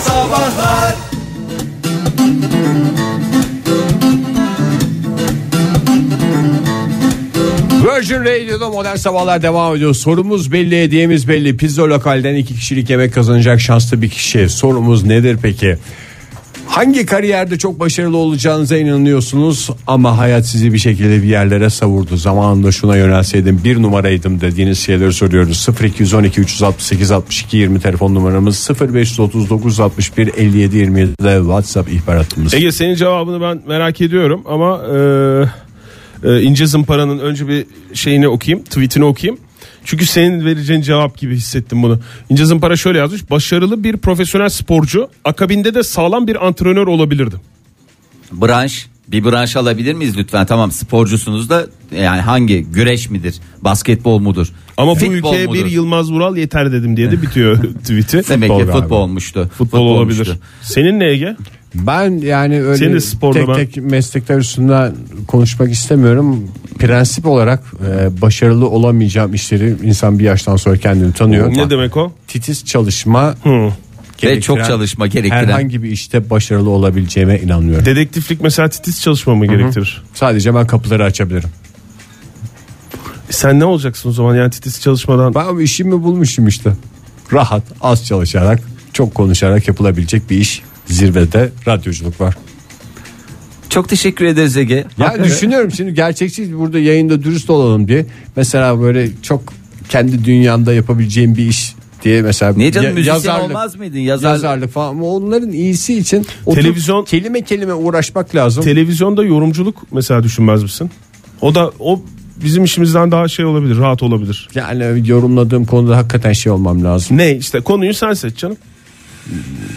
Sabahlar Virgin Radio'da modern sabahlar devam ediyor. Sorumuz belli, hediyemiz belli. Pizza lokalden iki kişilik yemek kazanacak şanslı bir kişi. Sorumuz nedir peki? Hangi kariyerde çok başarılı olacağınıza inanıyorsunuz ama hayat sizi bir şekilde bir yerlere savurdu. Zamanında şuna yönelseydim bir numaraydım dediğiniz şeyleri soruyoruz. 0212 368 62 20 telefon numaramız 0539 61 57 27 de WhatsApp ihbar hattımız. Ege senin cevabını ben merak ediyorum ama e, e, İnce Zımpara'nın önce bir şeyini okuyayım, tweetini okuyayım. Çünkü senin vereceğin cevap gibi hissettim bunu. İnce Zımpara şöyle yazmış. Başarılı bir profesyonel sporcu akabinde de sağlam bir antrenör olabilirdi. Branş bir branş alabilir miyiz lütfen? Tamam sporcusunuz da yani hangi güreş midir? Basketbol mudur? Ama bu futbol ülkeye mudur? bir Yılmaz Vural yeter dedim diye de bitiyor tweet'i. Demek ki galiba. futbol olmuştu. Futbol olabilir. olmuştu. Senin ne Ege? Ben yani öyle Senin sporda tek ben- tek meslekler üstünden konuşmak istemiyorum. Prensip olarak e, başarılı olamayacağım işleri insan bir yaştan sonra kendini tanıyor. Ne demek o? Titiz çalışma Hı. Ve çok çalışma gerektiren. herhangi bir işte başarılı olabileceğime inanıyorum. Dedektiflik mesela titiz çalışma mı gerektirir? Sadece ben kapıları açabilirim. Sen ne olacaksın o zaman yani titiz çalışmadan? Ben işimi bulmuşum işte. Rahat, az çalışarak, çok konuşarak yapılabilecek bir iş. Zirvede radyoculuk var. Çok teşekkür ederiz Ege. Yani Hakikaten. düşünüyorum şimdi gerçekçi burada yayında dürüst olalım diye. Mesela böyle çok kendi dünyanda yapabileceğim bir iş diye mesela Niye canım ya- müzisyen olmaz mıydın? Yazar- yazarlık falan ama onların iyisi için Televizyon- kelime kelime uğraşmak lazım. Televizyonda yorumculuk mesela düşünmez misin? O da o bizim işimizden daha şey olabilir, rahat olabilir. yani yorumladığım konuda hakikaten şey olmam lazım. Ne işte konuyu sen seç canım.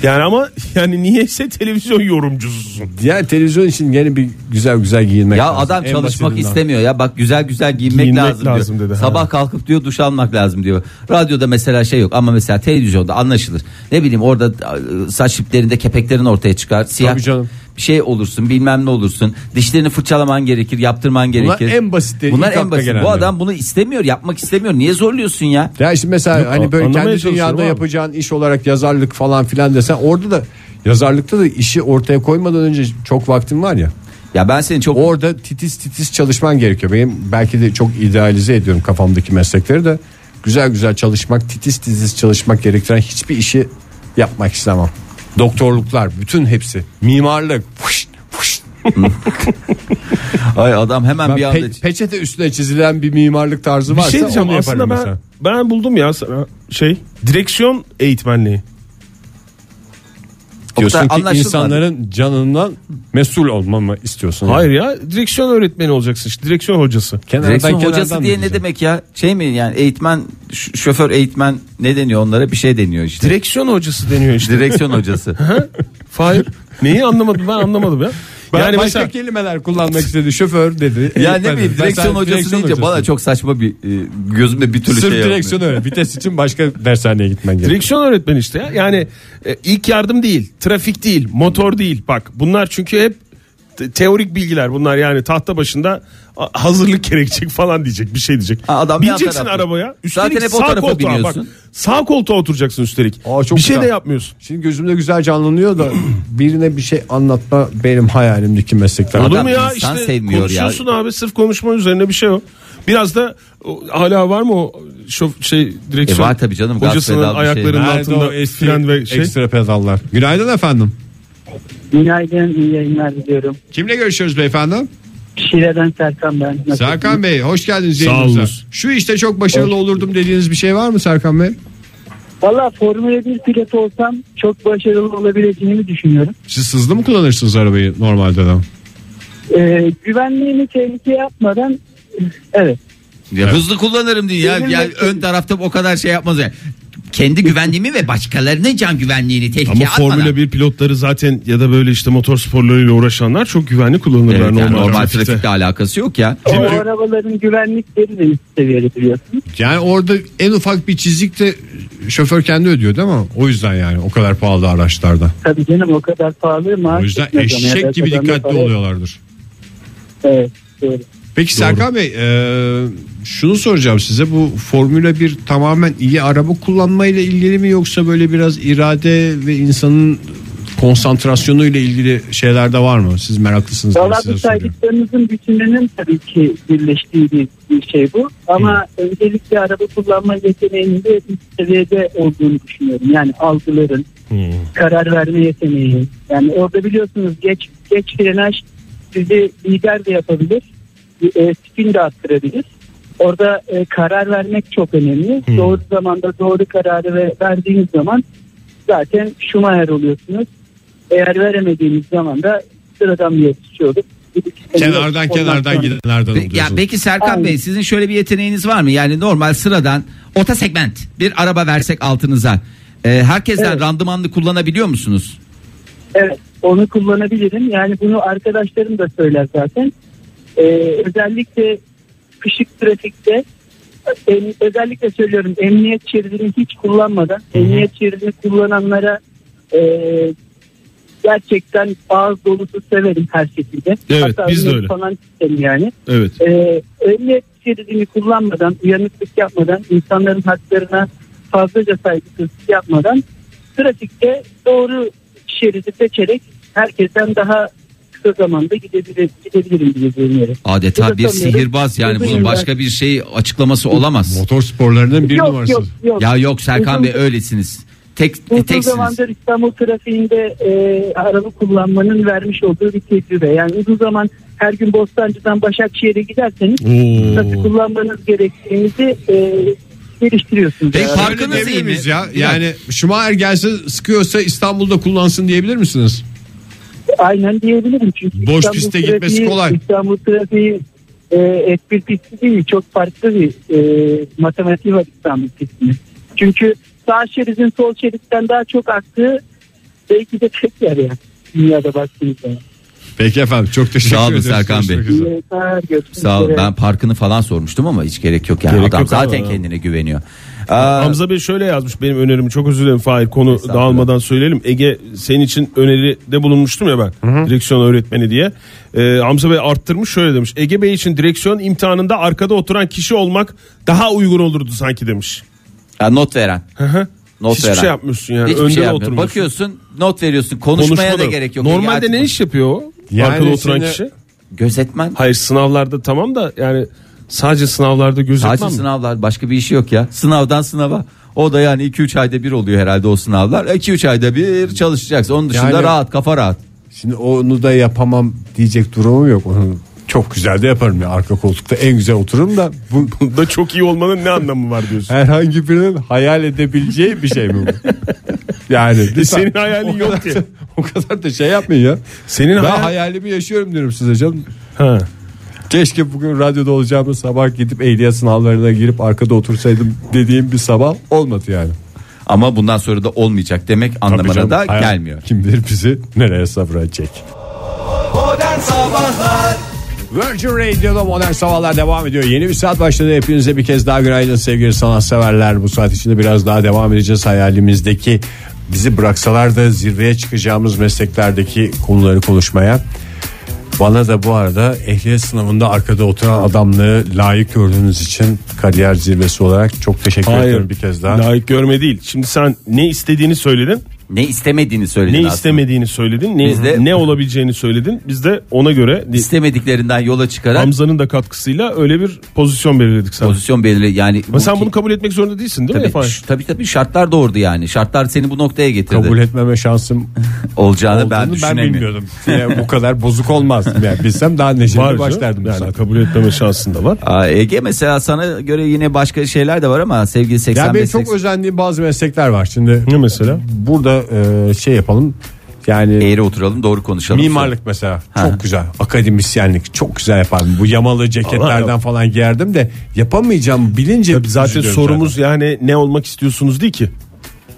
Yani ama yani niyeyse televizyon yorumcususun. Diğer televizyon için gene bir güzel güzel giyinmek Ya lazım. adam En çalışmak basitinden. istemiyor ya bak güzel güzel giyinmek, Giyinmek lazım, lazım diyor. dedi, Sabah ha. kalkıp diyor duş almak lazım diyor. Radyoda mesela şey yok ama mesela televizyonda anlaşılır. Ne bileyim orada e, saç iplerinde kepeklerin ortaya çıkar. Siyah Tabii canım. Bir şey olursun bilmem ne olursun. Dişlerini fırçalaman gerekir yaptırman gerekir. en basitleri, Bunlar en basit. Bu adam bunu istemiyor yapmak istemiyor. Niye zorluyorsun ya? Ya işte mesela Yok, hani böyle kendi dünyada abi. yapacağın iş olarak yazarlık falan filan desen orada da yazarlıkta da işi ortaya koymadan önce çok vaktin var ya. Ya ben seni çok Orada titiz titiz çalışman gerekiyor. Benim belki de çok idealize ediyorum kafamdaki meslekleri de. Güzel güzel çalışmak, titiz titiz çalışmak gerektiren hiçbir işi yapmak istemem. Doktorluklar bütün hepsi. Mimarlık. fışt, fışt. ay adam hemen Ben bir anda pe- peçete üstüne çizilen bir mimarlık tarzı Bir varsa şey diyeceğim onu aslında ben, mesela. ben buldum ya sana şey direksiyon eğitmenliği. Diyorsun ki insanların canından mesul olmamı istiyorsun. Hayır ya direksiyon öğretmeni olacaksın işte direksiyon hocası. Kenardan Direksiyon hocası diye ne demek ya? Şey mi yani eğitmen, şoför eğitmen ne deniyor onlara? Bir şey deniyor işte. Direksiyon hocası deniyor işte. Direksiyon hocası. Fahir neyi anlamadım ben anlamadım ya. Ben yani başka mesela kelimeler kullanmak istedi. Şoför dedi. ya ne bileyim direksiyon hocası direksiyon deyince bana çok saçma bir e, gözümde bir türlü Sırf şey yapmıyor. direksiyon öyle. Vites için başka dershaneye gitmen gerekiyor. direksiyon öğretmeni işte ya. Yani e, ilk yardım değil, trafik değil, motor değil. Bak bunlar çünkü hep teorik bilgiler bunlar yani tahta başında a- hazırlık gerekecek falan diyecek bir şey diyecek. Ha, adam Bineceksin arabaya. Zaten Üstelik hep o sağ koltuğa bak. biniyorsun. Sağ koltuğa oturacaksın üstelik. Aa, çok bir şey güzel. de yapmıyorsun. Şimdi gözümde güzel canlanıyor da birine bir şey anlatma benim hayalimdeki meslekler. Adam Olur mu ya insan işte sevmiyor ya. konuşuyorsun abi sırf konuşma üzerine bir şey o. Biraz da hala var mı o şof, şey direksiyon E var tabii canım, gaz hocasının şey. ayaklarının Nerede altında fren ve şey. ekstra pedallar. Günaydın efendim. Günaydın, iyi yayınlar diliyorum. Kimle görüşüyoruz beyefendi? Şile'den Serkan ben. Nasılsınız? Serkan Bey hoş geldiniz Sağ yayınımıza. olunuz. Şu işte çok başarılı olurdum dediğiniz bir şey var mı Serkan Bey? Valla Formula 1 pilotu olsam çok başarılı olabileceğimi düşünüyorum. Siz hızlı mı kullanırsınız arabayı normalde de? Ee, güvenliğini tehlikeye atmadan evet. Ya hızlı kullanırım diye ya. Benim ya de- ön tarafta o kadar şey yapmaz yani. Kendi güvenliğimi ve başkalarının can güvenliğini Ama tehlikeye atmadan. Formula 1 pilotları zaten ya da böyle işte motor sporlarıyla uğraşanlar çok güvenli kullanırlar Evet, yani normal, normal trafikte. trafikle alakası yok ya. O arabaların güvenlikleri de üst seviyede biliyorsunuz. Yani orada en ufak bir çizik de şoför kendi ödüyor değil mi? O yüzden yani o kadar pahalı araçlarda. Tabii canım o kadar pahalı maaş O yüzden ama eşek gibi dikkatli oluyorlardır. Evet doğru. Peki Serkan Bey e, şunu soracağım size bu Formula 1 tamamen iyi araba kullanmayla ilgili mi yoksa böyle biraz irade ve insanın konsantrasyonu ile ilgili şeyler de var mı? Siz meraklısınız Valla bu saydıklarınızın bütününün tabii ki birleştiği bir, bir şey bu. Ama öncelikle araba kullanma yeteneğinin de üst seviyede olduğunu düşünüyorum. Yani algıların, karar verme yeteneği. Yani orada biliyorsunuz geç geç frenaj sizi lider de yapabilir. E, spin de attırabilir. Orada e, karar vermek çok önemli. Doğru zamanda doğru kararı ve verdiğiniz zaman zaten Schumacher oluyorsunuz. Eğer veremediğiniz zaman da sıradan bir yarışçı olup Kenardan kenardan gidenlerden Pe- ya oluyorsunuz. peki Serkan Aynen. Bey sizin şöyle bir yeteneğiniz var mı? Yani normal sıradan orta segment bir araba versek altınıza. e, herkesten Evet. randımanlı kullanabiliyor musunuz? Evet onu kullanabilirim. Yani bunu arkadaşlarım da söyler zaten. Ee, özellikle kışık trafikte em- özellikle söylüyorum emniyet şeridini hiç kullanmadan emniyet şeridini kullananlara e, gerçekten ağız dolusu severim her şekilde. Evet, biz de öyle. Falan yani. Evet. Ee, emniyet şeridini kullanmadan, uyanıklık yapmadan, insanların haklarına fazlaca saygısızlık yapmadan trafikte doğru şeridi seçerek herkesten daha kısa zamanda gidebilir, gidebilirim diye düşünüyorum. Adeta bir sihirbaz yani bunun yıllar- başka bir şey açıklaması olamaz. Motor sporlarının bir yok, numarası. yok, yok. Ya yok Serkan Uzun- Bey öylesiniz. Tek Uzun teksiniz. zamandır İstanbul trafiğinde e, araba kullanmanın vermiş olduğu bir tecrübe. Yani uzun zaman her gün Bostancı'dan Başakşehir'e giderseniz nasıl kullanmanız gerektiğinizi e, geliştiriyorsunuz. Peki, Yani. Farkınız iyi mi? Ya? Yani Schumacher gelse sıkıyorsa İstanbul'da kullansın diyebilir misiniz? Aynen diyebilirim çünkü Boş İstanbul piste gitmesi trafiği- kolay. İstanbul trafiği e, F1 pisti değil çok farklı bir e, matematiği var İstanbul pistinin. Çünkü sağ şeridin sol şeritten daha çok aktığı belki de tek yer yani dünyada baktığınız zaman. Peki efendim çok teşekkür Sağ olun ederiz. Serkan Bey. Görüşmek üzere. İyi yayınlar, görüşmek Sağ ol. üzere. Ben parkını falan sormuştum ama hiç gerek yok yani. Gerek Adam yok zaten ama. kendine güveniyor. Aa, Hamza Bey şöyle yazmış benim önerimi çok özür dilerim Fahir konu dağılmadan söyleyelim. Ege senin için öneride bulunmuştum ya ben direksiyon öğretmeni diye. Ee, Hamza Bey arttırmış şöyle demiş. Ege Bey için direksiyon imtihanında arkada oturan kişi olmak daha uygun olurdu sanki demiş. ya not veren. Hı hı. Not Hiçbir veren. şey yapmıyorsun yani. Hiçbir Önde şey oturmuyorsun. Bakıyorsun not veriyorsun konuşmaya Konuşma da da- gerek yok. Normalde ne iş yapıyor o? Yani arkada oturan şimdi- kişi. Gözetmen. Hayır sınavlarda tamam da yani sadece sınavlarda gözetmen Sadece mi? sınavlar başka bir işi yok ya. Sınavdan sınava. O da yani 2-3 ayda bir oluyor herhalde o sınavlar. 2-3 ayda bir çalışacaksın. Onun dışında Yani- rahat kafa rahat. Şimdi onu da yapamam diyecek durumum yok. Onu çok güzel de yaparım ya. Arka koltukta en güzel otururum da bu Bunda çok iyi olmanın ne anlamı var diyorsun? herhangi birinin hayal edebileceği bir şey mi bu? Yani lütfen. Senin hayalin O yok kadar ki. da- O kadar da şey yapmayın ya. Senin Ben hayal- hayalimi yaşıyorum diyorum size canım. Ha. Keşke bugün radyoda olacağımız sabah gidip ehliyet sınavlarına girip arkada otursaydım dediğim bir sabah olmadı yani. Ama bundan sonra da olmayacak demek anlamına canım, da hayal gelmiyor. Kim bilir bizi nereye sabredecek. Virgin Radio'da modern sabahlar devam ediyor. Yeni bir saat başladı. Hepinize bir kez daha günaydın sevgili sanatseverler. Bu saat içinde biraz daha devam edeceğiz. Hayalimizdeki bizi bıraksalar da zirveye çıkacağımız mesleklerdeki konuları konuşmaya. Bana da bu arada ehliyet sınavında arkada oturan adamlığı layık gördüğünüz için kariyer zirvesi olarak çok teşekkür ediyorum bir kez daha. Layık görme değil. Şimdi sen ne istediğini söyledin. Ne istemediğini söyledin Ne aslında. istemediğini söyledin. Ne, Biz de- ne olabileceğini söyledin. Biz de ona göre İstemediklerinden yola çıkarak Hamza'nın da katkısıyla öyle bir pozisyon belirledik sana. pozisyon belirli yani. Ama sen bu- bunu kabul etmek zorunda değilsin değil mi tabii, Efendim? ş- tabii tabii şartlar doğurdu yani. Şartlar seni bu noktaya getirdi. Kabul etmeme şansım Olacağını olduğunu ben ben, düşünemiyorum. bilmiyordum. Yani bu kadar bozuk olmaz. Yani bilsem daha neşeli Var başlardım. canım. bu Yani saat. kabul etmeme şansın da var. Aa, Ege mesela sana göre yine başka şeyler de var ama sevgili 85 Yani benim çok özendiğim bazı meslekler var. Şimdi Ne mesela? burada e, şey yapalım. Yani eğri oturalım doğru konuşalım. mimarlık mesela Ha. çok güzel. Akademisyenlik çok güzel yapardım. Bu yamalı ceketlerden falan giyerdim de yapamayacağım bilince Tabii zaten sorumuz yani ne olmak istiyorsunuz değil ki.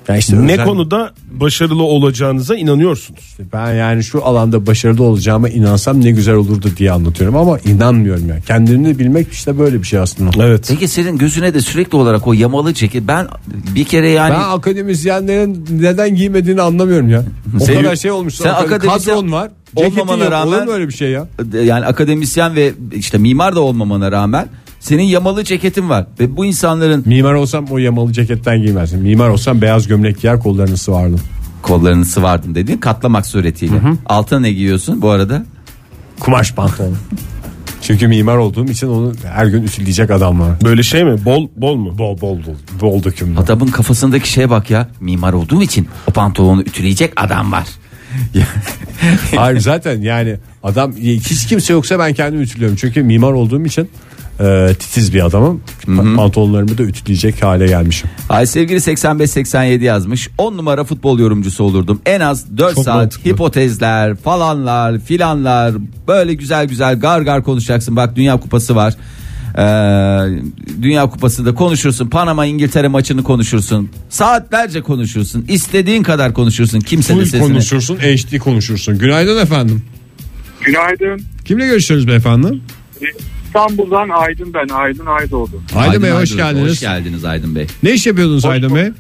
Yani işte ne özen- konuda başarılı olacağınıza inanıyorsunuz. Ben yani şu alanda başarılı olacağıma inansam ne güzel olurdu diye anlatıyorum ama inanmıyorum ya. Kendini bilmek işte böyle bir şey aslında. Evet. Peki senin gözüne de sürekli olarak o yamalı ceket ben bir kere yani Ben akademisyenlerin neden giymediğini anlamıyorum ya. O Senin- kadar şey olmuş. Sen Akad- akademisyen- kadron var. Ceketin olmamana yok. Olur mu rağmen öyle bir şey ya? yani akademisyen ve işte mimar da olmamana rağmen senin yamalı ceketin var ve bu insanların Mimar olsam o yamalı ceketten giymezdim. Mimar olsam beyaz gömlek giyer kollarını sıvardım. kollarını sıvardım dediğin katlamak suretiyle. Altına ne giyiyorsun bu arada? Kumaş pantolon. Çünkü mimar olduğum için onu her gün ütüleyecek adam var. Böyle şey mi? Bol bol mu? Bol bol bol. Bol dökümlü. Adamın kafasındaki şeye bak ya. Mimar olduğum için o pantolonu ütüleyecek adam var. Hayır zaten yani adam hiç kimse yoksa ben kendim ütülüyorum. Çünkü mimar olduğum için e, titiz bir adamım. Pantolonlarımı da ütüleyecek hale gelmişim. Ay sevgili 85-87 yazmış. 10 numara futbol yorumcusu olurdum. En az 4 Çok saat mantıklı. hipotezler falanlar filanlar böyle güzel güzel gar gar konuşacaksın. Bak Dünya Kupası var. Ee, Dünya Kupası'nda konuşursun. Panama İngiltere maçını konuşursun. Saatlerce konuşursun. İstediğin kadar konuşursun. Kimse de Full sesini. konuşursun, HD konuşursun. Günaydın efendim. Günaydın. Kimle görüşüyoruz beyefendi? İstanbul'dan Aydın ben. Aydın Aydoğdu. Aydın Bey hoş Aydın, geldiniz. Hoş geldiniz Aydın Bey. Ne iş yapıyordunuz Aydın Bey?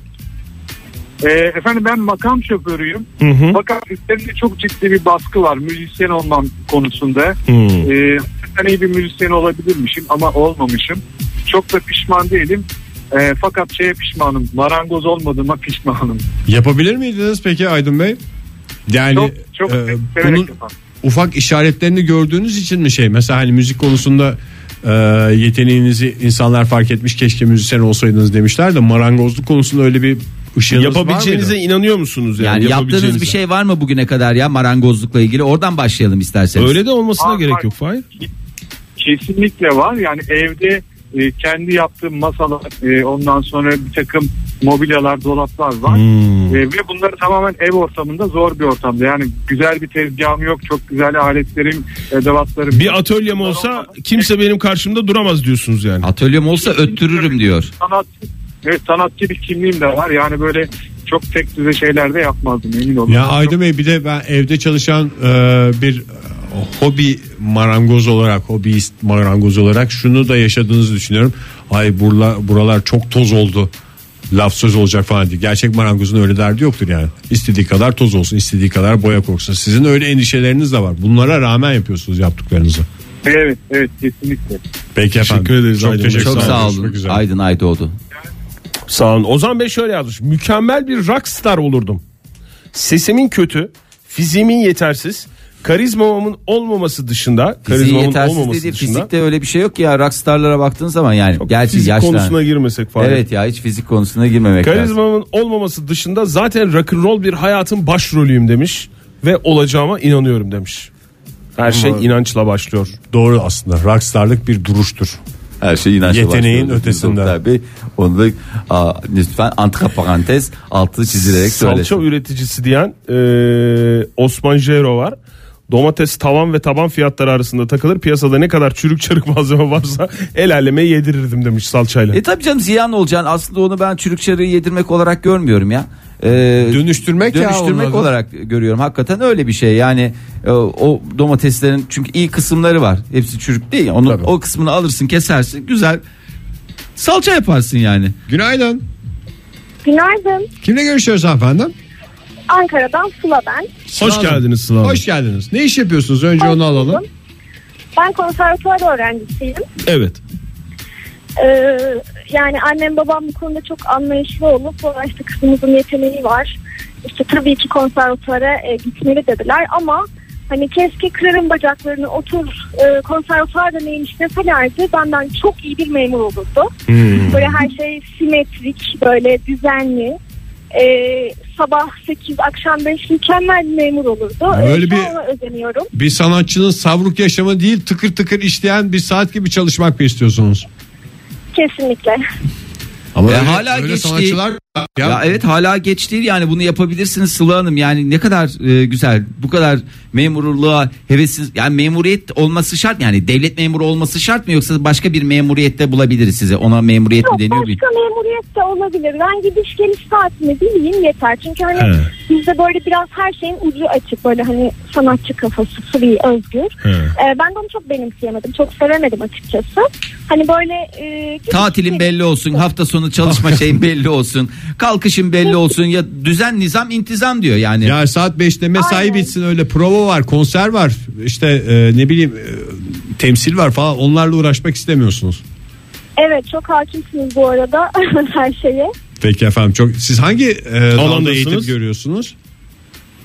Ee, efendim ben makam şoförüyüm. Fakat üstlerinde çok ciddi bir baskı var müzisyen olmam konusunda. Ee, hakikaten iyi bir müzisyen olabilirmişim ama olmamışım. Çok da pişman değilim. Ee, fakat şeye pişmanım. Marangoz olmadığıma pişmanım. Yapabilir miydiniz peki Aydın Bey? Yani Çok çok e, bunun. Ufak işaretlerini gördüğünüz için mi şey? Mesela hani müzik konusunda e, yeteneğinizi insanlar fark etmiş keşke müzisyen olsaydınız demişler de marangozluk konusunda öyle bir ışığınız var Yapabileceğinize mıydı? inanıyor musunuz yani? Yani yaptığınız bir şey var mı bugüne kadar ya marangozlukla ilgili? Oradan başlayalım isterseniz. Öyle de olmasına Aa, gerek var. yok Fahir. Kesinlikle var. Yani evde e, kendi yaptığım masalar e, ondan sonra bir takım mobilyalar dolaplar var. Hmm. E, ve bunları tamamen ev ortamında zor bir ortamda. Yani güzel bir tezgahım yok. Çok güzel aletlerim, edevatlarım. Bir atölyem olsa kimse benim karşımda duramaz diyorsunuz yani. Atölyem olsa öttürürüm diyor. sanat evet, sanatçı bir kimliğim de var. Yani böyle çok tek düze şeyler de yapmazdım emin olun. Ya Aydın Bey bir de ben evde çalışan e, bir hobi marangoz olarak, hobiyist marangoz olarak şunu da yaşadığınızı düşünüyorum. Ay buralar, buralar çok toz oldu. Laf söz olacak falan diye. Gerçek marangozun öyle derdi yoktur yani. İstediği kadar toz olsun, istediği kadar boya koksun. Sizin öyle endişeleriniz de var. Bunlara rağmen yapıyorsunuz yaptıklarınızı. Evet, evet kesinlikle. Peki efendim. Teşekkür ederiz Çok Aydın teşekkür Çok ederim. sağ olun. Aydın Aydoğdu. Sağ olun. Ozan Bey şöyle yazmış. Mükemmel bir rockstar olurdum. Sesimin kötü, fiziğimin yetersiz, karizmamın olmaması dışında, Fiziği karizmamın yetersiz olmaması dediği dışında. fizikte öyle bir şey yok ki ya rockstarlara baktığın zaman yani. Gerçi fizik yaşlı. konusuna girmesek falan. Evet ya hiç fizik konusuna girmemek lazım. Karizmamın olmaması dışında zaten rock'n'roll bir hayatın başrolüyüm demiş ve olacağıma inanıyorum demiş. Her şey inançla başlıyor. Doğru aslında. Rockstarlık bir duruştur. Her şey inançla Yeteneğin başlıyor. ötesinde. Oktay Bey, onu da aa, lütfen antiparantez altı çizilerek Salça söylesin. üreticisi diyen e, Osman Jero var. Domates tavan ve taban fiyatları arasında takılır. Piyasada ne kadar çürük çarık malzeme varsa el aleme yedirirdim demiş salçayla. E tabi canım ziyan olacaksın. Aslında onu ben çürük çarığı yedirmek olarak görmüyorum ya. Ee, Dönüştürmek ya dönüştürmek onları. olarak görüyorum. Hakikaten öyle bir şey. Yani e, o domateslerin çünkü iyi kısımları var. Hepsi çürük değil. Onu Tabii. o kısmını alırsın, kesersin. Güzel salça yaparsın yani. Günaydın. Günaydın. Kimle görüşüyoruz efendim? Ankara'dan Sıla ben. Hoş geldiniz Sıla Hanım. Hoş geldiniz. Ne iş yapıyorsunuz? Önce onu alalım. Ben konservatuvar öğrencisiyim. Evet. Ee, yani annem babam bu konuda çok anlayışlı olup "Valla işte kızımızın yeteneği var. İşte tabii ki konservatuvara e, gitmeli dediler ama hani keşke kırarım bacaklarını otur e, konservatuvarda neymiş deselerdi benden çok iyi bir memur olurdu. Böyle her şey simetrik böyle düzenli. Ee, sabah 8 akşam 5 mükemmel bir memur olurdu. Öyle bir- bir... özeniyorum. Bir sanatçının savruk yaşamı değil tıkır tıkır işleyen bir saat gibi çalışmak mı istiyorsunuz? Kesinlikle. Ama Ya öyle, hala öyle geç sanatçılar ya, Ya evet hala geç değil yani bunu yapabilirsiniz Sıla Hanım yani ne kadar e, güzel bu kadar memurluğa hevessiz yani memuriyet olması şart mı? yani devlet memuru olması şart mı yoksa başka bir memuriyette bulabiliriz size ona memuriyet Yok mi deniyor başka memuriyet de olabilir. Ben gidiş geliş saatini bileyim yeter. Çünkü hani He. Bizde böyle biraz her şeyin ucu açık böyle hani sanatçı kafası free özgür. Ee, ben de onu çok benimseyemedim. Çok sevemedim açıkçası. Hani böyle e, Tatilin belli olsun, hafta sonu çalışma şeyin belli olsun, kalkışın belli olsun ya düzen, nizam, intizam diyor yani. Ya saat 5'te mesai Aynen. bitsin öyle prova var, konser var, işte e, ne bileyim e, temsil var falan onlarla uğraşmak istemiyorsunuz. Evet çok hakimsiniz bu arada her şeye. Peki efendim çok siz hangi e, alanda Alandasınız? eğitim görüyorsunuz?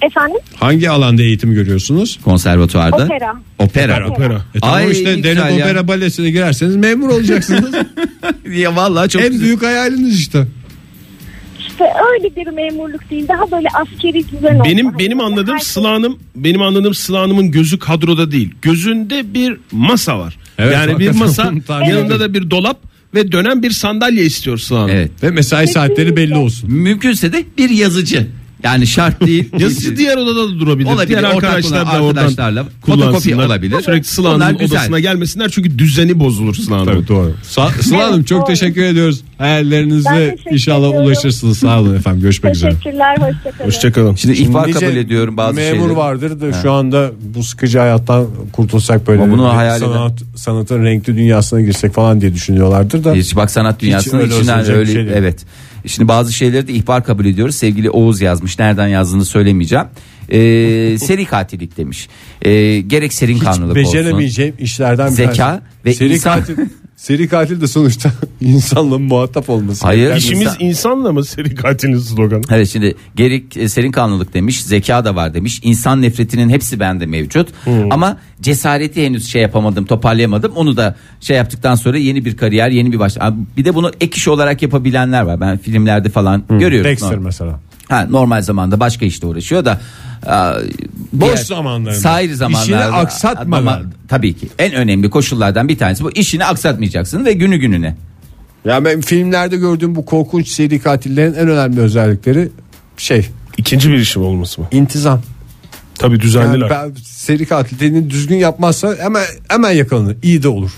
Efendim? Hangi alanda eğitim görüyorsunuz? Konservatuvarda. Opera. Opera. Opera. E tamam Ay, işte ya. opera balesine girerseniz memur olacaksınız. Ya vallahi çok en güzel. büyük hayaliniz işte. İşte öyle bir memurluk değil daha böyle askeri düzen. Benim Hani benim anladığım herkes- Sıla Hanım benim anladığım Sıla Hanım'ın gözü kadroda değil. Gözünde bir masa var. Evet, yani bir masa yanında da bir dolap ve dönen bir sandalye istiyor Sıla Hanım. Evet. Ve mesai saatleri belli olsun. Mümkünse de bir yazıcı. Yani şart değil. Yazıcı diğer odada da durabilir. Olabilir, Diğer arkadaşlar da arkadaşlarla oradan fotokopi olabilir. Sürekli Sıla Hanım'ın odasına gelmesinler çünkü düzeni bozulur Sıla Hanım'ın. Tabii doğru. Sa- Sıla Hanım çok doğru. teşekkür ediyoruz. Hayallerinize inşallah ediyorum. ulaşırsınız. Sağ olun efendim. Görüşmek üzere. Teşekkürler hoşçakalın. Hoşçakalın. Şimdi, Şimdi ihbar kabul ediyorum bazı memur şeyleri. vardır da şu anda bu sıkıcı hayattan kurtulsak böyle Ama bunu eden- sanat, sanatın renkli dünyasına girsek falan diye düşünüyorlardır da. Hiç bak sanat dünyasının içinden öyle şey değil. evet. Şimdi bazı şeyleri de ihbar kabul ediyoruz. Sevgili Oğuz yazmış. Nereden yazdığını söylemeyeceğim. Ee, seri katillik demiş. Ee, gerek serin kanlılık olsun. beceremeyeceğim işlerden bir Zeka ve seri insan- katil seri katil de sonuçta insanla muhatap olması. Hayır. İşimiz İnsan- insanla mı seri katilin sloganı? Evet şimdi gerek e, serin kanlılık demiş, zeka da var demiş. İnsan nefretinin hepsi bende mevcut. Ama cesareti henüz şey yapamadım, toparlayamadım. Onu da şey yaptıktan sonra yeni bir kariyer, yeni bir baş. Bir de bunu ek iş olarak yapabilenler var. Ben filmlerde falan görüyorum. Dexter mesela. Ha, normal zamanda başka işte uğraşıyor da a, Boş diğer- zamanlarında. Sair zamanlarda İşini aksatmadan. Ama tabii ki en önemli koşullardan bir tanesi bu işini aksatmayacaksın ve günü gününe. Ya ben filmlerde gördüğüm bu korkunç seri katillerin en önemli özellikleri şey İkinci bir işim olması mı? intizam. Tabii düzenliler. Yani ben seri katilini düzgün yapmazsa hemen hemen yakalanır. İyi de olur.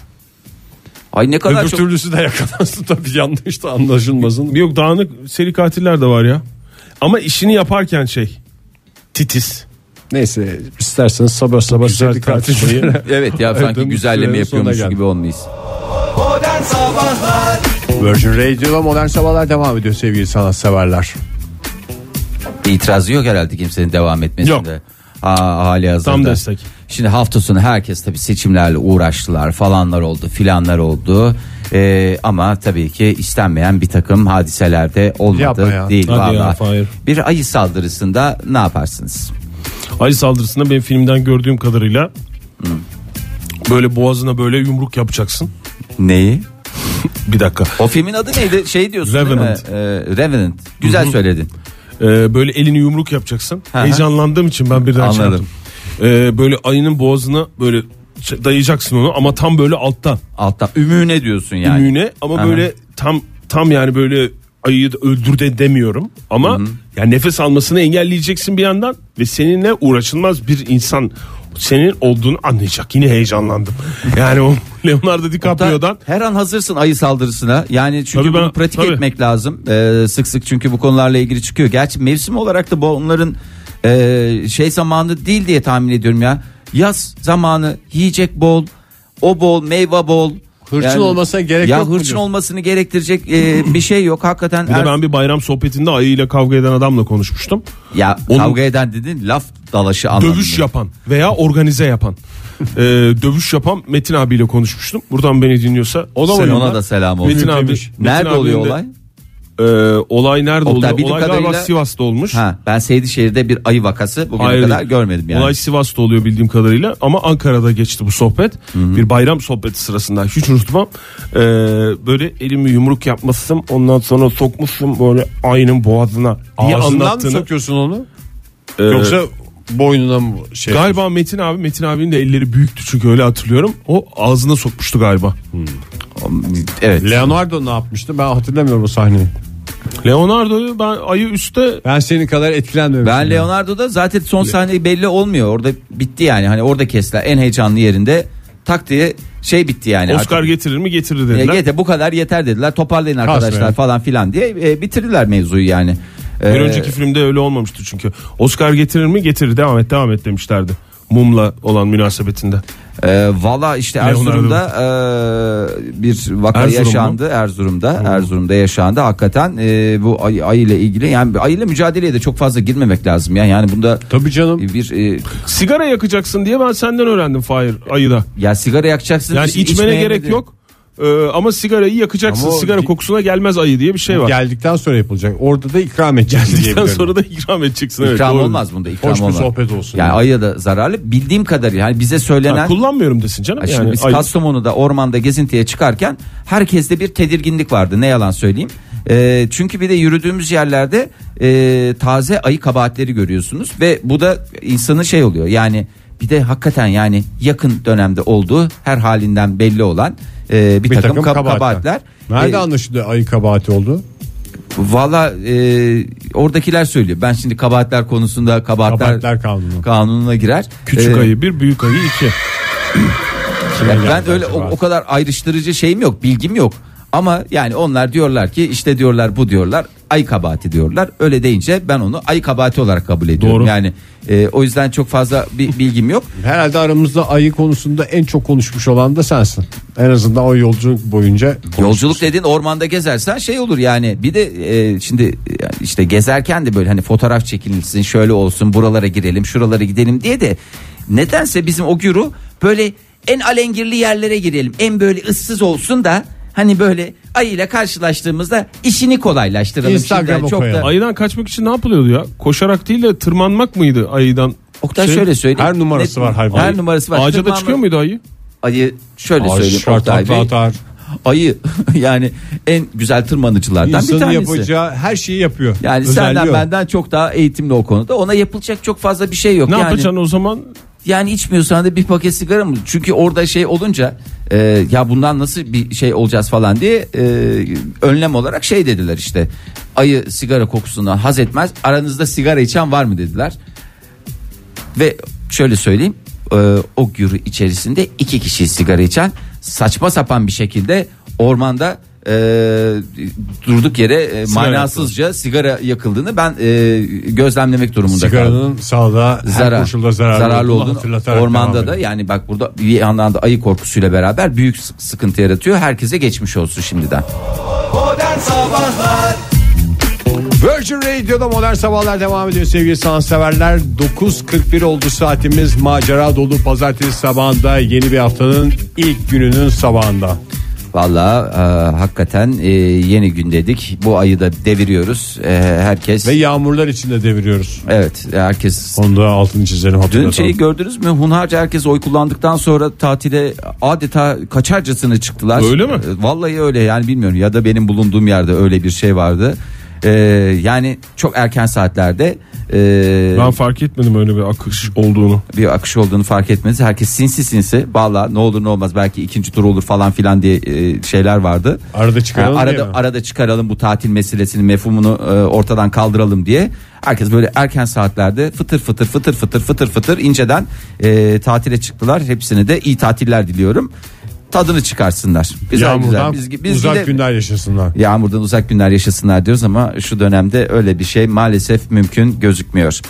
Ay ne kadar Öbür çok türlüsü de yakalansın tabii yanlış da anlaşılmasın. Yok dağınık seri katiller de var ya. Ama işini yaparken şey titiz. Neyse isterseniz sabah sabah Güzel katil. tartışmayı. Evet ya sanki güzelleme yapıyormuş gibi olmayız. Virgin Radio'da modern sabahlar devam ediyor sevgili sanatseverler. İtiraz yok herhalde kimsenin devam etmesinde. Yok. Ha, hali hazırda. Tam destek. Şimdi hafta sonu herkes tabii seçimlerle uğraştılar falanlar oldu filanlar oldu. Ee, ama tabii ki istenmeyen bir takım hadiseler de olmadı Yapma ya. değil Hadi ya, valla. Fahir. Bir ayı saldırısında ne yaparsınız? Ayı saldırısında ben filmden gördüğüm kadarıyla böyle boğazına böyle yumruk yapacaksın. Neyi? Bir dakika. O filmin adı neydi? Şey diyorsun Revenant. değil mi? Ee, Revenant. Güzel söyledin. Ee, böyle elini yumruk yapacaksın. Hı hı. Heyecanlandığım için ben birden şey Anladım. Ee, böyle ayının boğazına böyle dayayacaksın onu ama tam böyle alttan. Altta ümüğüne diyorsun yani. Ümüğüne ama Aha. böyle tam tam yani böyle ayıyı öldür de demiyorum ama yani nefes almasını engelleyeceksin bir yandan ve seninle uğraşılmaz bir insan senin olduğunu anlayacak. Yine heyecanlandım. Yani o Leonardo DiCaprio'dan Her an hazırsın ayı saldırısına. Yani çünkü Tabii ben- bunu pratik tabii. etmek lazım. Ee, sık sık çünkü bu konularla ilgili çıkıyor. Gerçi mevsim olarak da bu onların e, şey zamanı değil diye tahmin ediyorum ya. Yaz zamanı yiyecek bol, o bol, meyve bol. Hırçın olmasına gerek ya yok mu hırçın olmasını gerektirecek e, bir şey yok hakikaten. bir de Er- ben bir bayram sohbetinde ayıyla kavga eden adamla konuşmuştum. ya Onun- kavga eden dedin laf dalaşı anlamında. Dövüş yapan veya organize yapan. Ee, dövüş yapan Metin abiyle konuşmuştum. Buradan beni dinliyorsa o da Sen ona da selam olsun. Metin abi. Demiş. Nerede Metin oluyor de- olay? Ee, olay nerede Oktay, oldu? bildiğim Olay galiba kadarıyla- Sivas'ta olmuş. Ha, ben Seydişehir'de bir ayı vakası bugüne Hayır, kadar görmedim yani. Olay Sivas'ta oluyor bildiğim kadarıyla ama Ankara'da geçti bu sohbet. Bir bayram sohbeti sırasında hiç unutmam. Ee, böyle elimi yumruk yapmışsın ondan sonra sokmuşsun böyle ayının boğazına diye Ağzından mı anlattığını. sokuyorsun onu? Ee, Yoksa boynuna mı şey? Galiba Metin abi Metin abinin de elleri büyüktü çünkü öyle hatırlıyorum. O ağzına sokmuştu galiba. Evet. Leonardo ne yapmıştı? Ben hatırlamıyorum o sahneyi. Leonardo'yu ben ayı üstte Ben senin kadar etkilenmemiştim. Ben Leonardo'da zaten son sahne belli olmuyor. Orada bitti yani. Hani orada kestiler en heyecanlı yerinde tak diye şey bitti yani. Oscar Artık- getirir mi getirir E, dediler. yeter, bu kadar yeter dediler. Toparlayın arkadaşlar Kasmayın. falan filan diye e, bitirdiler mevzuyu yani. Bir Ee, önceki filmde öyle olmamıştı çünkü. Oscar getirir mi? Getirir. Devam et, devam et demişlerdi. Mumla olan münasebetinde. Ee, Valla işte. Erzurum'da e, bir vaka Erzurum mu? yaşandı. Erzurum'da Erzurum'da yaşandı. Hakikaten e, bu ayı, ayı ile ilgili yani ayıyla mücadeleye de çok fazla girmemek lazım ya. Yani bunda Tabii canım. bir e, Sigara yakacaksın diye ben senden öğrendim Fahir ayıda. ya sigara yakacaksın. Yani içmene gerek yok. Ee, ama sigarayı yakacaksın. Ama o- Sigara kokusuna gelmez ayı diye bir şey var. Geldikten sonra yapılacak. Orada da ikram edeceğiz Geldikten sonra da ikram edeceksin. Evet, İkram doğru. olmaz bunda ikram Hoş bir olmaz. sohbet olsun. Yani ayıya da zararlı. Bildiğim kadarıyla hani bize söylenen Ha, kullanmıyorum desin canım. Şimdi yani biz ayı. Kastamonu'da ormanda gezintiye çıkarken herkeste bir tedirginlik vardı. Ne yalan söyleyeyim. Ee, çünkü bir de yürüdüğümüz yerlerde e, taze ayı kabahatleri görüyorsunuz ve bu da insanın şey oluyor. Yani bir de hakikaten yani yakın dönemde olduğu her halinden belli olan e, bir, bir takım, takım kab- kabahatler. kabahatler. Nerede E, anlaşıldı ayı kabahati oldu? Valla e, oradakiler söylüyor. Ben şimdi kabahatler konusunda kabahatler, Kabahatler kanunu. kanununa girer. Küçük E, ayı bir, büyük ayı iki. Yani ben öyle o, o kadar ayrıştırıcı şeyim yok, bilgim yok. Ama yani onlar diyorlar ki işte diyorlar bu diyorlar ay kabahati diyorlar. Öyle deyince ben onu ay kabahati olarak kabul ediyorum. Doğru. Yani e, o yüzden çok fazla bir bilgim yok. Herhalde aramızda ayı konusunda en çok konuşmuş olan da sensin. En azından o yolculuk boyunca. Yolculuk dediğin ormanda gezersen şey olur yani. Bir de e, şimdi e, işte gezerken de böyle hani fotoğraf çekilsin, şöyle olsun, buralara girelim, şuralara gidelim diye de nedense bizim o gürü böyle en alengirli yerlere girelim. En böyle ıssız olsun da hani böyle ayıyla karşılaştığımızda işini kolaylaştıralım. Instagram'a Şimdi çok da. Ayıdan kaçmak için ne yapılıyordu ya? Koşarak değil de tırmanmak mıydı ayıdan? Oktay Şey, şöyle söyleyeyim. her numarası var hayvanın. Her numarası var. Ağaca da çıkıyor muydu ayı? Ayı şöyle Ağaç söyleyeyim Oktay Bey. atar. Ayı yani en güzel tırmanıcılardan bir İnsanın tanesi. yapacağı her şeyi yapıyor. Yani Özelliği senden o. benden çok daha eğitimli o konuda. Ona yapılacak çok fazla bir şey yok. Ne yani, yapacaksın o zaman? Yani içmiyorsan da bir paket sigara mı? Çünkü orada şey olunca e, ya bundan nasıl bir şey olacağız falan diye e, önlem olarak şey dediler işte. Ayı sigara kokusundan haz etmez. Aranızda sigara içen var mı dediler. Ve şöyle söyleyeyim e, o gürü içerisinde iki kişi sigara içen saçma sapan bir şekilde ormanda e, durduk yere e, Sigara manasızca sigara yakıldığını ben e, gözlemlemek durumunda kaldım Sigaranın sağlığa her zarar, koşulda zararlı, zararlı olduğunu ormanda da yani bak burada bir yandan da ayı korkusuyla beraber büyük sık- sıkıntı yaratıyor. Herkese geçmiş olsun şimdiden. Virgin Radio'da modern sabahlar devam ediyor sevgili sanatseverler. 9.41 oldu saatimiz macera dolu pazartesi sabahında yeni bir haftanın ilk gününün sabahında. Valla e, hakikaten e, yeni gün dedik. Bu ayı da deviriyoruz. E, herkes Ve yağmurlar içinde deviriyoruz. evet herkes Onu da altını çizelim Dün hatırlatalım. şeyi gördünüz mü? Hunharca herkes oy kullandıktan sonra tatile adeta kaçarcasına çıktılar. Öyle mi? E, Vallahi öyle yani bilmiyorum ya da benim bulunduğum yerde öyle bir şey vardı. E, yani çok erken saatlerde e, Ben fark etmedim öyle bir akış olduğunu. bir akış olduğunu fark etmeniz. Herkes sinsi sinsi. Valla ne olur ne olmaz belki ikinci tur olur falan filan diye e, şeyler vardı. Arada çıkaralım Yani diye arada mi? arada çıkaralım bu tatil meselesini mefhumunu e, ortadan kaldıralım diye. Herkes böyle erken saatlerde fıtır fıtır fıtır fıtır fıtır fıtır inceden e, tatile çıktılar. Hepsine de iyi tatiller diliyorum. Tadını çıkarsınlar. Güzel Yağmurdan güzel. Biz, biz uzak yine- günler yaşasınlar. Yağmurdan uzak günler yaşasınlar diyoruz ama şu dönemde öyle bir şey maalesef mümkün gözükmüyor.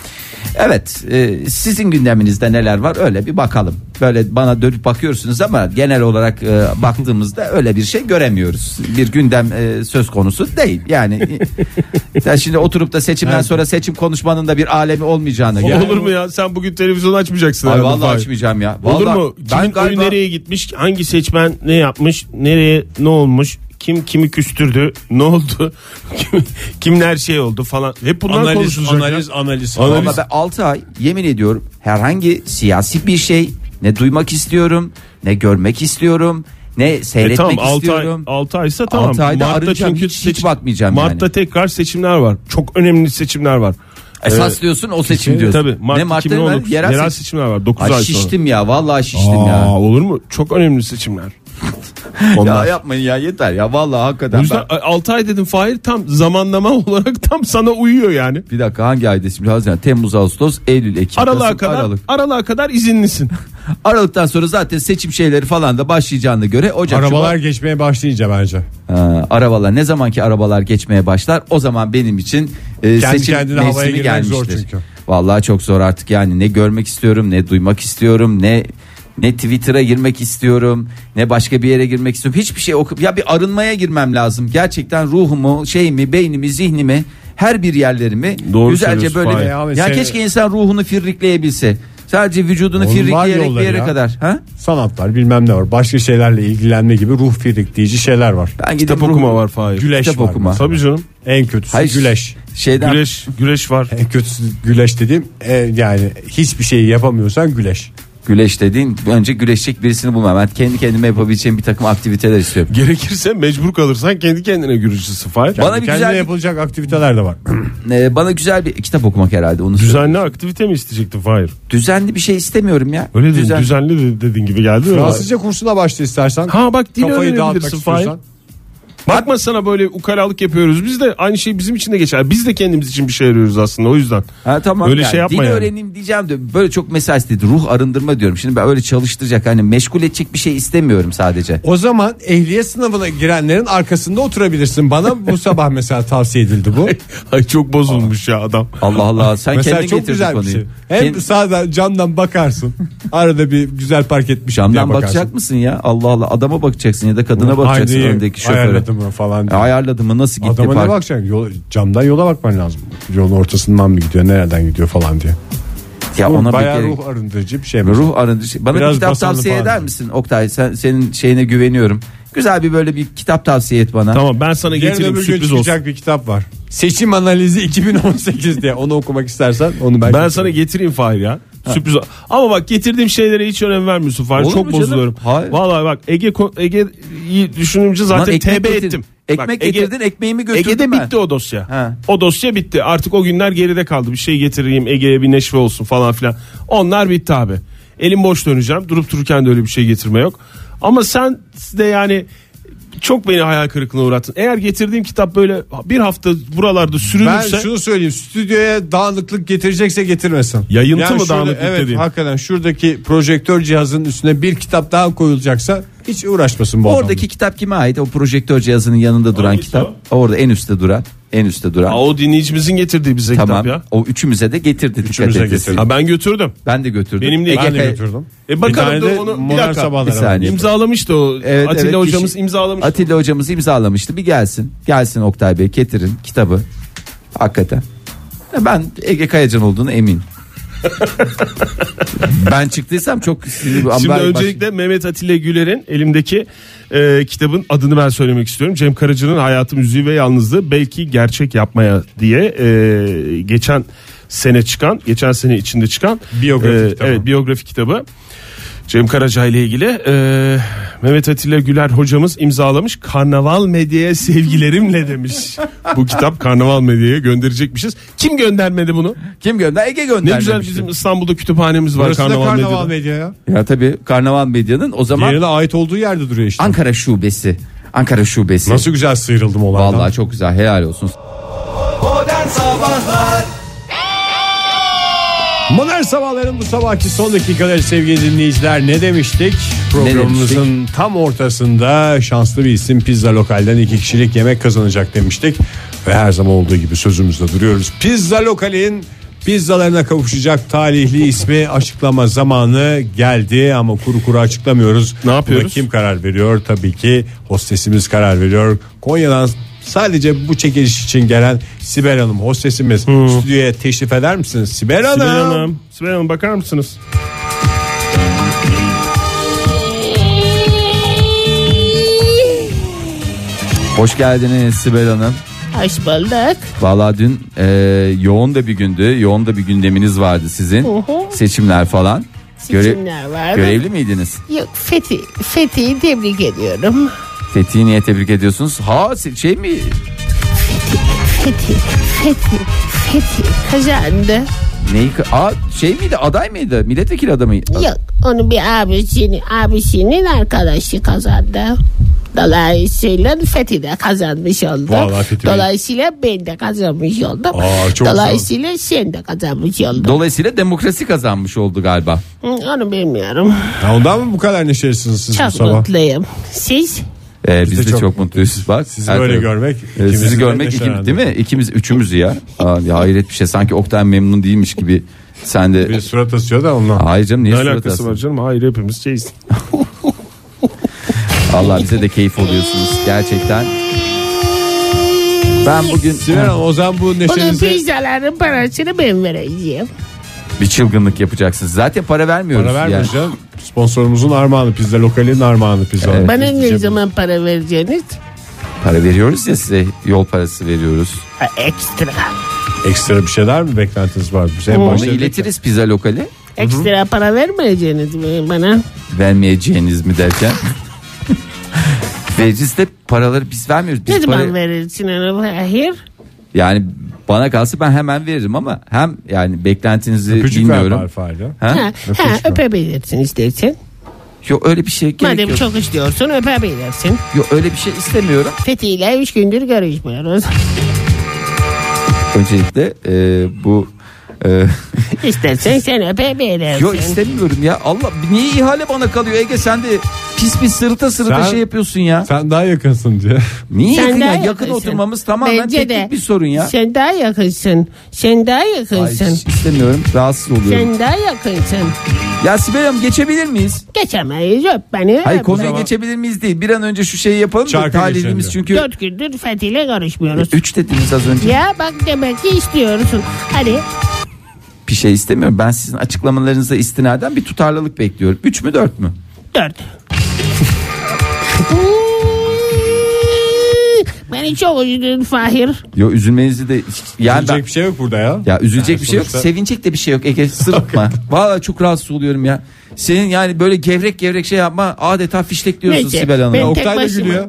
Evet e, sizin gündeminizde neler var öyle bir bakalım. Böyle bana dönüp bakıyorsunuz ama genel olarak e, baktığımızda öyle bir şey göremiyoruz. Bir gündem e, söz konusu değil. Yani sen şimdi oturup da seçimden sonra seçim konuşmanın da bir alemi olmayacağını. Yani, Olur mu ya? Sen bugün televizyon açmayacaksın. Ay vallahi Fahir. açmayacağım ya. Olur Vallahi mu? ben Kimin galiba- oyu nereye gitmiş? Hangi seçmen ne yapmış? Nereye ne olmuş? Kim kimi küstürdü? Ne oldu? Kim, kimler şey oldu falan. Hep bunlar Analiz, konuşulacak. ya. analiz, analiz. Analiz. Ama ben 6 ay yemin ediyorum herhangi siyasi bir şey ne duymak istiyorum ne görmek istiyorum ne E seyretmek tamam 6 ay, istiyorum. 6 aysa tamam. Altı ayda arayacağım, hiç- hiç bakmayacağım Mart'ta yani. tekrar seçimler var. Çok önemli seçimler var. Esas diyorsun o seçim diyorsun. Tabii Mart ne Mart'ta var? 2019 Yerel, yerel, seçim. seçimler var 9 Ay ay sonra. şiştim ya vallahi şiştim Aa, ya. olur mu? Çok önemli seçimler. Ya Onlar. yapmayın ya yeter ya vallahi o hakikaten. yüzden ben- 6 ay dedim Fahir tam zamanlama olarak tam sana uyuyor yani. Bir dakika hangi ayda şimdi Haziran, Temmuz, Ağustos, Eylül, Ekim, Aralığa Kasım, kadar Aralık. aralığa kadar izinlisin. Aralıktan sonra zaten seçim şeyleri falan da başlayacağına göre Ocak Arabalar Şubat- geçmeye başlayınca bence. Ha, arabalar ne zamanki arabalar geçmeye başlar o zaman benim için e, Kendi seçim mevsimi gelmiştir. zor çünkü. Vallahi çok zor artık yani ne görmek istiyorum ne duymak istiyorum ne ne Twitter'a girmek istiyorum ne başka bir yere girmek istiyorum hiçbir şey oku ya bir arınmaya girmem lazım gerçekten ruhumu şeyimi beynimi zihnimi her bir yerlerimi Doğru güzelce böyle Fahir. ya, Ya sen- keşke insan ruhunu firrikleyebilse sadece vücudunu Onun firrikleyerek bir yere ya. kadar ha Sanatlar bilmem ne var. Başka şeylerle ilgilenme gibi ruh firikleyici şeyler var. ben Kitap ruh- okuma var Fahir. Güleş Kitap var. okuma. Tabii canım. En kötüsü Hayır, güleş. şeyden Güreş, güreş var. En kötüsü güleş dediğim e, yani hiçbir şeyi yapamıyorsan güleş. Güleş dediğin önce güreşecek birisini bulmam. Ben kendi kendime yapabileceğim bir takım aktiviteler istiyorum. Gerekirse mecbur kalırsan kendi kendine güreşirsin Fahir. Bana Bana bir kendine güzel bir- yapılacak aktiviteler de var. Ee, bana güzel bir kitap okumak herhalde onu söyleyeyim. Düzenli aktivite mi isteyecektin Fahir? Düzenli bir şey istemiyorum ya. Öyle değil. Düzen- Düzenli de- dediğin gibi geldi mi? Fransızca kursuna başla istersen. Ha bak dil Kafayı dağıtmak öğrenebilirsin Fahir. Bakma sana böyle ukalalık yapıyoruz. Biz de aynı şey bizim için de geçer. Biz de kendimiz için bir şey arıyoruz aslında o yüzden. Ha tamam. Öyle yani, şey yapma dil yani. öğreneyim diyeceğim de böyle çok mesaj dedi. Ruh arındırma diyorum. Şimdi ben öyle çalıştıracak hani meşgul edecek bir şey istemiyorum sadece. O zaman ehliyet sınavına girenlerin arkasında oturabilirsin. Bana bu sabah mesela tavsiye edildi bu. Ay çok bozulmuş ya adam. Allah Allah sen mesela kendin çok güzel bir şey. Hem Kend- sağdan camdan bakarsın. Arada bir güzel park etmiş diye Camdan bakacak mısın ya? Allah Allah adama bakacaksın ya da kadına bakacaksın Aynayı öndeki şoföre. Ayarladı mı falan diye. E, Ayarladı mı nasıl gitti Adama ne park? bakacaksın? Yol, camdan yola bakman lazım. Yolun ortasından mı gidiyor, nereden gidiyor falan diye. Ya Bu ona bir bayağı kere- ruh arındırıcı bir şey. mesela. Ruh arındırıcı. Bana Biraz bir kitap tavsiye falan. eder misin Oktay? Sen senin şeyine güveniyorum. Güzel bir böyle bir kitap tavsiye et bana. Tamam ben sana getireyim sürpriz olsun. bir kitap var. Seçim analizi 2018 diye. Onu okumak istersen onu ben Ben sana getireyim Fahir ya. Sürpriz. Ama bak getirdiğim şeylere hiç önem vermiyorsun. Olur Çok bozuluyorum. Hayır. Vallahi bak Ege Ege'yi düşününce zaten TB ettim. Ekmek Bak, Ege- getirdin ekmeğimi götürdüm Ege'de ben. bitti o dosya. Ha. O dosya bitti. Artık o günler geride kaldı. Bir şey getireyim Ege'ye bir neşve olsun falan filan. Onlar bitti abi. Elim boş döneceğim. Durup dururken de öyle bir şey getirme yok. Ama sen de yani çok beni hayal kırıklığına uğrattın. Eğer getirdiğim kitap böyle bir hafta buralarda Ben sürünürse şunu söyleyeyim. Stüdyoya dağınıklık getirecekse getirmesin. Yayıntı mı şurada- dağınıklık evet, dediğin? hakikaten şuradaki projektör cihazının üstüne bir kitap daha koyulacaksa hiç uğraşmasın bu Oradaki adamla. kitap kime ait? O projektör cihazının yanında duran Hangisi kitap. Orada en üstte duran. En üstte duran. Aa, o dinleyicimizin getirdiği bize tamam. kitap ya. O üçümüze de getirdi. dikkat Üçümüze et. getirdi. Ha, ben götürdüm. Ben de götürdüm. Benim değil. Ben de götürdüm. E bakalım da onu bir dakika. Bir saniye. İmzalamıştı o. Evet, Atilla evet, hocamız kişi- imzalamıştı. Atilla hocamız imzalamıştı. Bir gelsin. Gelsin Oktay Bey getirin kitabı. Hakikaten. Ya Ben Ege Kayacan olduğunu eminim. Ben çıktıysam çok sinirli. Şimdi Ben- öncelikle Mehmet Atilla Güler'in elimdeki e, kitabın adını ben söylemek istiyorum. Cem Karaca'nın Hayatı Müziği ve Yalnızlığı belki gerçek yapmaya diye e, geçen sene çıkan, geçen sene içinde çıkan Biyografi e, kitabı. Evet, biyografi kitabı. Cem Karaca ile ilgili e, Mehmet Atilla Güler hocamız imzalamış. Karnaval medyaya sevgilerimle demiş. Bu kitap Karnaval medyaya gönderecekmişiz. Kim göndermedi bunu? Kim gönder? Ege Ne gönderdi. güzel bizim İstanbul'da kütüphanemiz var Burası Karnaval, Karnaval medyada. Medya ya. Ya tabii Karnaval Medya'nın o zaman Yerine ait olduğu yerde duruyor işte. Ankara şubesi. Ankara şubesi. Nasıl güzel sıyrıldım olaydan. Vallahi çok güzel helal olsun. Modern Sabahların bu sabahki son dakikaları sevgili dinleyiciler ne demiştik? Programımızın tam ortasında şanslı bir isim pizza lokalden iki kişilik yemek kazanacak demiştik. Ve her zaman olduğu gibi sözümüzde duruyoruz. Pizza lokalin pizzalarına kavuşacak talihli ismi açıklama zamanı geldi ama kuru kuru açıklamıyoruz. Ne yapıyoruz? Buna kim karar veriyor? Tabii ki hostesimiz karar veriyor. Konya'dan sadece bu çekiliş için gelen Sibel Hanım hostesimiz stüdyoya teşrif eder misiniz? Sibel Hanım. Sibel Hanım, Sibel Hanım bakar mısınız? Hoş geldiniz Sibel Hanım. Hoş bulduk. Vallahi dün e, yoğun da bir gündü. Yoğun da bir gündeminiz vardı sizin. Hı. Seçimler falan. Göre- Seçimler vardı. görevli miydiniz? Yok Fethi, Fethi'yi tebrik ediyorum. Fethi'yi niye tebrik ediyorsunuz? Ha şey mi? Fethi, Fethi, Fethi kazandı. Neyi? Aa, şey miydi? Aday mıydı? Milletvekili adamı. Yok onu bir abisinin, abisinin arkadaşı kazandı. Dolayısıyla Fethi de kazanmış oldu. Vallahi Fethi Bey. Dolayısıyla ben de kazanmış oldum. Aa, çok Dolayısıyla sen de kazanmış oldun. Dolayısıyla demokrasi kazanmış oldu galiba. Hı, Onu bilmiyorum. Ya ondan mı bu kadar neşelisiniz siz bu Çok sabah? mutluyum. Siz? Ee, biz, de de, çok çok, mutluyuz. Bak, Sizi her böyle taraf- görmek, Ee, sizi görmek iki, değil mi? İkimiz üçümüz ya. Aa, ya hayret bir şey. Sanki Oktay memnun değilmiş gibi. Sen de Bir surat asıyor da ondan. Hayır canım niye Ne surat asın? var canım? Hayır hepimiz şeyiz. Allah bize de keyif oluyorsunuz gerçekten. Ben bugün Sibel Hanım o zaman bu neşenizi pizzaların parasını ben vereceğim. bir çılgınlık yapacaksınız. Zaten para vermiyoruz. para yani. vermeyeceğim. Sponsorumuzun armağanı pizza lokalinin armağanı pizza. Evet. Bana ne zaman para vereceksiniz? Para veriyoruz ya size yol parası veriyoruz. Ha, ekstra. Ekstra bir şeyler mi beklentiniz var? Biz en Onu iletiriz pizza lokali. Ekstra para vermeyeceksiniz mi bana? Vermeyeceğiniz mi derken. Veririz de paraları biz vermiyoruz. Biz Ne zaman para- verirsin onu? Yani bana kalsa ben hemen veririm ama hem yani beklentinizi Öpücük ver bilmiyorum. bari Fahir'e. Ha? Ha, ha, öpebilirsin istersen. Yok öyle bir şey gerek Madem yok. çok istiyorsun öpebilirsin. Yok öyle bir şey istemiyorum. Fethi ile üç gündür görüşmüyoruz. Öncelikle e, bu İstersen sen öpebilirsin. Yok istemiyorum ya. Allah niye ihale bana kalıyor Ege sen de pis pis sırıta sırıta Sen- şey yapıyorsun ya. Sen daha yakınsın diye. Niye Sen yakın, ya? daha yakın yakınsın. oturmamız tamamen Bence teknik de. bir sorun ya. Sen daha yakınsın. Sen daha Ay, yakınsın. hiç istemiyorum rahatsız oluyorum. Sen daha yakınsın. Ya Sibel Hanım geçebilir miyiz? Geçemeyiz öp beni. Hayır öp. konuya geçebilir miyiz değil. Bir an önce şu şeyi yapalım da Şarkı talihimiz geçelim çünkü Dört gündür Fethi ile görüşmüyoruz. üç dediniz az önce. Ya bak demek ki istiyorsun. Hadi. Bir şey istemiyorum. Ben sizin açıklamalarınıza istinaden bir tutarlılık bekliyorum. Üç mü dört mü? Dört. Beni çok üzdün Fahir. Yo üzülmenizi de yani Üzülecek ben, bir şey yok burada ya. ya üzülecek Yani bir şey yok. Sevinecek de bir şey yok. Ege sırıtma. Vallahi çok rahatsız oluyorum ya. Senin yani böyle gevrek gevrek şey yapma adeta fiştekliyorsun Neyse, Sibel Hanım. Oktay da gülüyor.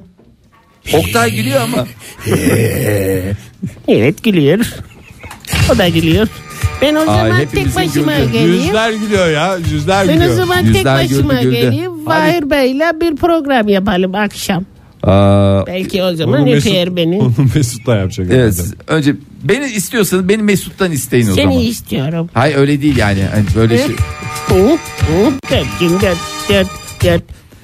Oktay gülüyor ama. Evet gülüyor. O da gülüyor. Ben o zaman tek hepimizin başıma güldüğü geleyim. Yüzler gülüyor ya. Yüzler Ben o gülüyor. zaman tek Yüzler güldü, başıma güldü. geleyim. Fahir Bey'le bir program yapalım akşam. Aa, Belki o zaman öper beni. Onu Mesut da yapacak. evet. herhalde. Önce beni istiyorsanız beni Mesut'tan isteyin o Seni zaman. istiyorum. Hayır öyle değil yani. Hani böyle şey.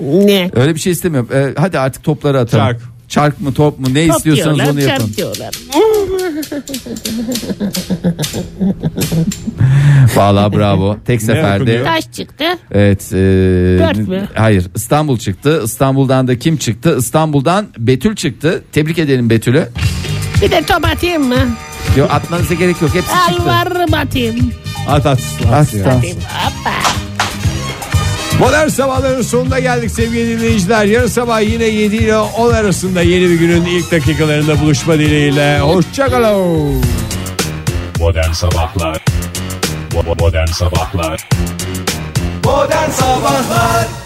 Ne? Öyle bir şey istemiyorum. Ee, hadi artık topları atalım. Çark. Çark mı top mu ne Top istiyorsanız diyorlar, onu yapın. diyorlar. Vallahi bravo. Tek seferde. Kaç çıktı? Evet. e, Dört mü? Hayır. İstanbul çıktı. İstanbul'dan da kim çıktı? İstanbul'dan Betül çıktı. Tebrik edelim Betül'ü. Bir de top atayım mı? Yok atmanıza gerek yok. Hepsi çıktı. Alvarım atayım. At at. at At, ya. at. Modern sabahların sonuna geldik sevgili dinleyiciler. Yarın sabah yine 7 ile 10 arasında yeni bir günün ilk dakikalarında buluşma dileğiyle. Hoşçakalın. Modern Sabahlar Modern Sabahlar Modern Sabahlar